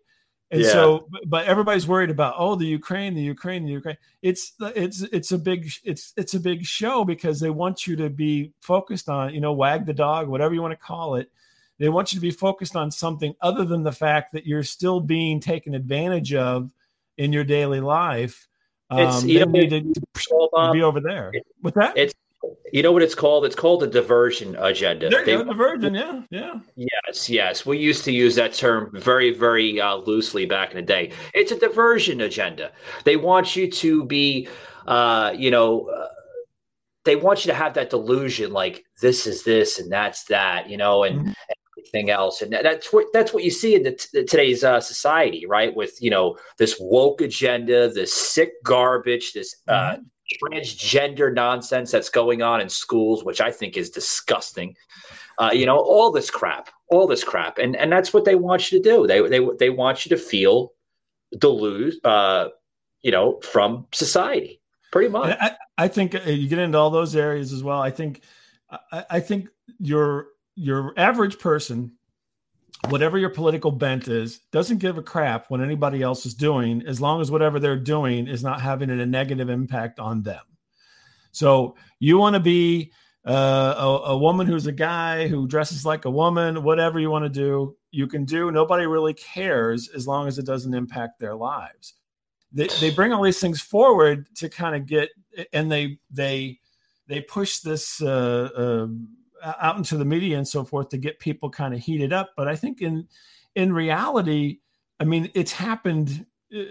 And Yeah. so, but everybody's worried about oh, the Ukraine, the Ukraine, the Ukraine. It's it's it's a big it's it's a big show because they want you to be focused on you know wag the dog, whatever you want to call it. They want you to be focused on something other than the fact that you're still being taken advantage of in your daily life. It's Um, you know, need to Bob? be over there. What's that? It's you know what it's called? It's called a diversion agenda. There They- you go, yeah, yeah. Yes, yes. We used to use that term very, very uh, loosely back in the day. It's a diversion agenda. They want you to be, uh, you know, uh, they want you to have that delusion, like this is this and that's that, you know, and, and everything else. And that's what that's what you see in the t- today's uh, society, right? With you know this woke agenda, this sick garbage, this uh, transgender nonsense that's going on in schools, which I think is disgusting. Uh, you know, all this crap, all this crap, and and that's what they want you to do. They they they want you to feel delude, uh, you know, from society, pretty much. I, I think uh, you get into all those areas as well. I think, I, I think your your average person, whatever your political bent is, doesn't give a crap what anybody else is doing, as long as whatever they're doing is not having a negative impact on them. So you want to be uh, a, a woman who's a guy who dresses like a woman, whatever you want to do, you can do. Nobody really cares as long as it doesn't impact their lives they, they bring all these things forward to kind of get and they they they push this uh, uh, out into the media and so forth to get people kind of heated up but i think in in reality i mean it's happened uh,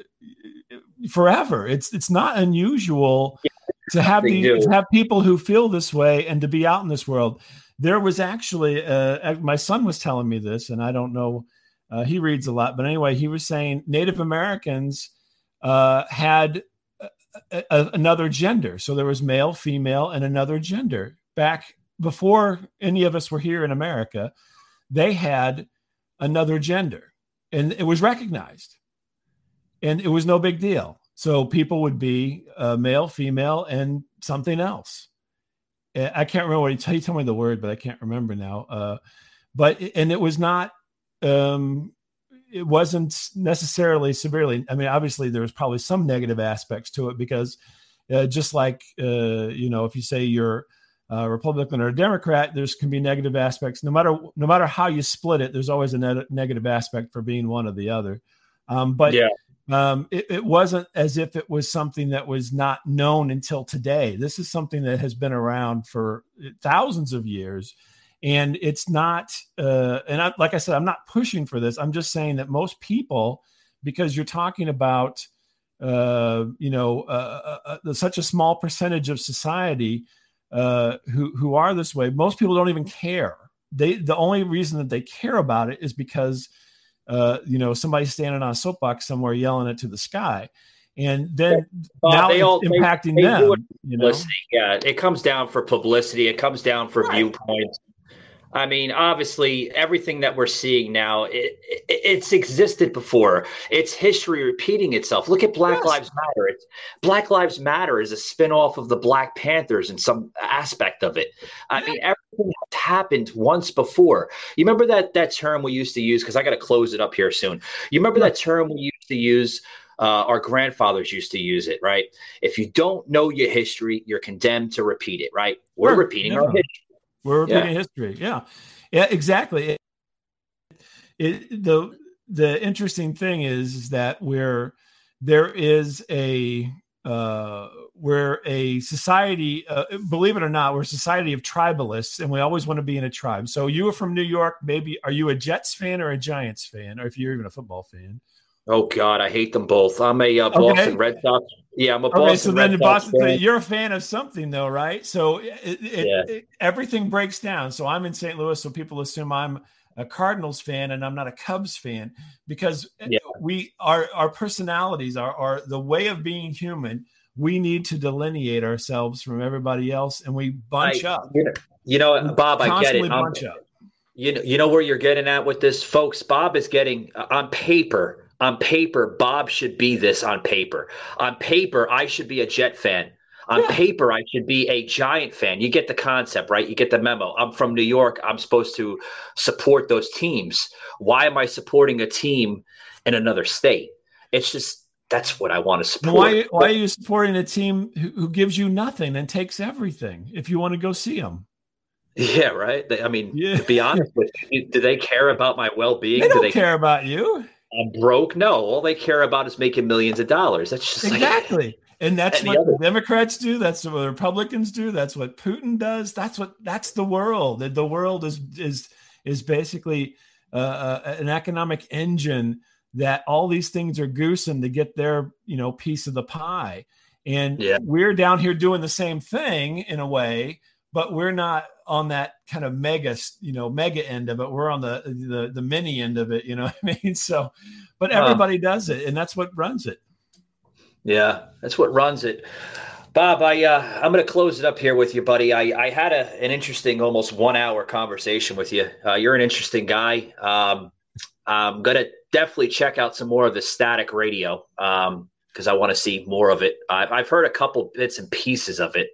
forever it's it's not unusual to have the, to have people who feel this way and to be out in this world there was actually uh, my son was telling me this and i don't know uh, he reads a lot but anyway he was saying native americans uh, had a, a- another gender. So there was male, female, and another gender. Back before any of us were here in America, they had another gender and it was recognized. And it was no big deal. So people would be uh, male, female, and something else. Uh, I can't remember what he, t- he told me the word, but I can't remember now. Uh, but and it was not um, it wasn't necessarily severely. I mean, obviously there was probably some negative aspects to it because uh, just like uh, you know, if you say you're a Republican or a Democrat, there's can be negative aspects. No matter no matter how you split it, there's always a ne- negative aspect for being one or the other. Um, but Yeah. um, it, it wasn't as if it was something that was not known until today. This is something that has been around for thousands of years and it's not uh, and I, like i said i'm not pushing for this i'm just saying that most people because you're talking about uh, you know uh, uh, uh, such a small percentage of society uh, who who are this way most people don't even care they the only reason that they care about it is because uh, you know somebody's standing on a soapbox somewhere yelling it to the sky and then Bob, now they it's all- impacting they do them it you know. Yeah, it comes down for publicity. It comes down for viewpoints. I mean, obviously, everything that we're seeing now, it, it, it's existed before. It's history repeating itself. Look at Black Lives Matter. It's, Black Lives Matter is a spinoff of the Black Panthers in some aspect of it. I mean, everything has happened once before. You remember that that term we used to use? Because I got to close it up here soon. You remember that term we used to use? Uh, our grandfathers used to use it, right? If you don't know your history, you're condemned to repeat it, right? We're Sure, repeating our history. We're Yeah. repeating history. Yeah, yeah, exactly. It, it, the the interesting thing is, is that we're there is a uh, we're a society. Uh, believe it or not, we're a society of tribalists, and we always want to be in a tribe. So you are from New York. Maybe are you a Jets fan or a Giants fan, or if you're even a football fan? Oh God, I hate them both. I'm a uh, Boston Red Sox. Yeah, I'm a Okay, Boston so Red then the Sox Boston, fan. you're a fan of something though, right? So it, it, Yeah. it, everything breaks down. So I'm in St. Louis, so people assume I'm a Cardinals fan and I'm not a Cubs fan because Yeah. we our our personalities are are the way of being human. We need to delineate ourselves from everybody else, and we bunch I- up. You know, Bob, I get it. I'm- up. you know, you know where you're getting at with this, folks. Bob is getting uh, on paper on paper, Bob should be this on paper. On paper, I should be a Jet fan. On paper, I should be a Giant fan. You get the concept, right? You get the memo. I'm from New York. I'm supposed to support those teams. Why am I supporting a team in another state? It's just that's what I want to support. Why, why are you supporting a team who, who gives you nothing and takes everything if you want to go see them? Yeah, right. They, I mean, yeah. to be honest with you, do they care about my well-being? They don't do they care about you. I'm broke. No, all they care about is making millions of dollars. That's just exactly. Like, and that's what the, the Democrats do. That's what the Republicans do. That's what Putin does. That's what that's the world. The world is is is basically uh, uh, an economic engine that all these things are goosing to get their you know piece of the pie. And yeah. we're down here doing the same thing in a way, but we're not on that kind of mega, you know, mega end of it. We're on the the the mini end of it, you know what I mean? So, but everybody does it, and that's what runs it. Yeah, that's what runs it. Bob, I uh, I'm going to close it up here with you, buddy. I, I had a, an interesting, almost one hour conversation with you. Uh, you're an interesting guy. Um, I'm going to definitely check out some more of the static radio because um, I want to see more of it. I've, I've heard a couple bits and pieces of it.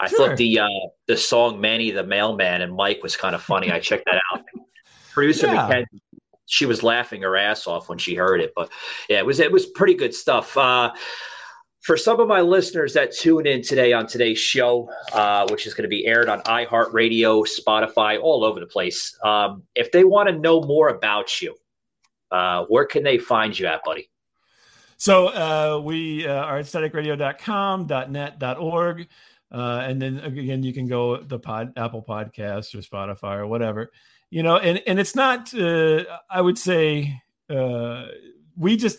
I sure. thought the uh, the song "Manny the Mailman" and Mike was kind of funny. I checked that out. Producer yeah. Mackenzie, she was laughing her ass off when she heard it, but yeah, it was it was pretty good stuff. Uh, for some of my listeners that tune in today on today's show, uh, which is going to be aired on iHeartRadio, Spotify, all over the place, um, if they want to know more about you, uh, where can they find you at, buddy? So uh, we uh, are at staticradio.com, .net, .org. Uh, and then again, you can go the pod, Apple Podcasts or Spotify or whatever, you know. And and it's not. Uh, I would say uh, we just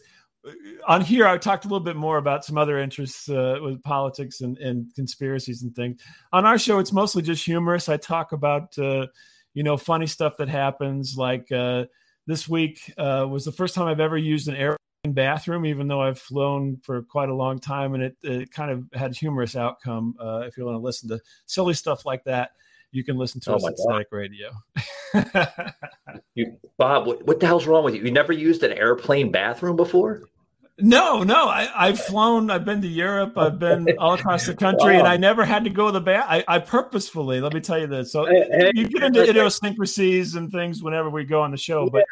on here. I talked a little bit more about some other interests uh, with politics and, and conspiracies and things. On our show, it's mostly just humorous. I talk about uh, you know funny stuff that happens. Like uh, this week was the first time I've ever used an air bathroom, even though I've flown for quite a long time, and it, it kind of had humorous outcome. Uh, if you want to listen to silly stuff like that, you can listen to oh us at Static Radio. you, Bob, what, what the hell's wrong with you? You never used an airplane bathroom before? No, no. I, have flown. I've been to Europe. I've been all across the country, wow. and I never had to go to the bath. I, I, purposefully. Let me tell you this. So hey, you get into idiosyncrasies and things whenever we go on the show, but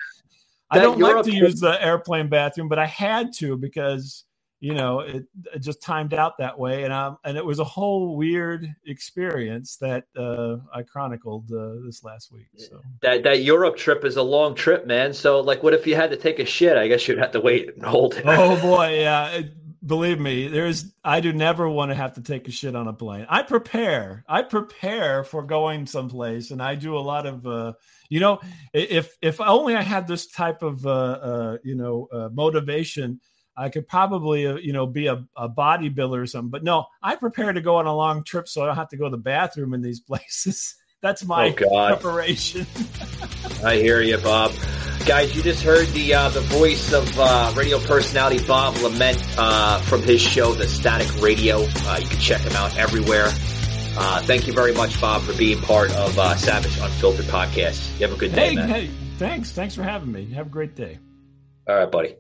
I don't like to use the airplane bathroom, but I had to because you know it, it, just timed out that way, and um, and it was a whole weird experience that uh, I chronicled uh, this last week. So that that Europe trip is a long trip, man. So like, what if you had to take a shit? I guess you'd have to wait and hold it. Oh boy, yeah. It, believe me, there's I do never want to have to take a shit on a plane. I prepare. I prepare for going someplace, and I do a lot of. Uh, you know, if if only I had this type of uh, uh, you know uh, motivation, I could probably uh, you know be a, a bodybuilder or something. But no, I prepare to go on a long trip, so I don't have to go to the bathroom in these places. That's my oh preparation. I hear you, Bob. Guys, you just heard the uh, the voice of uh, radio personality Bob LeMent uh, from his show, The Static Radio. Uh, you can check him out everywhere. Uh, thank you very much, Bob, for being part of uh, Savage Unfiltered podcast. You have a good day, hey, man. Hey, thanks. Thanks for having me. Have a great day. All right, buddy.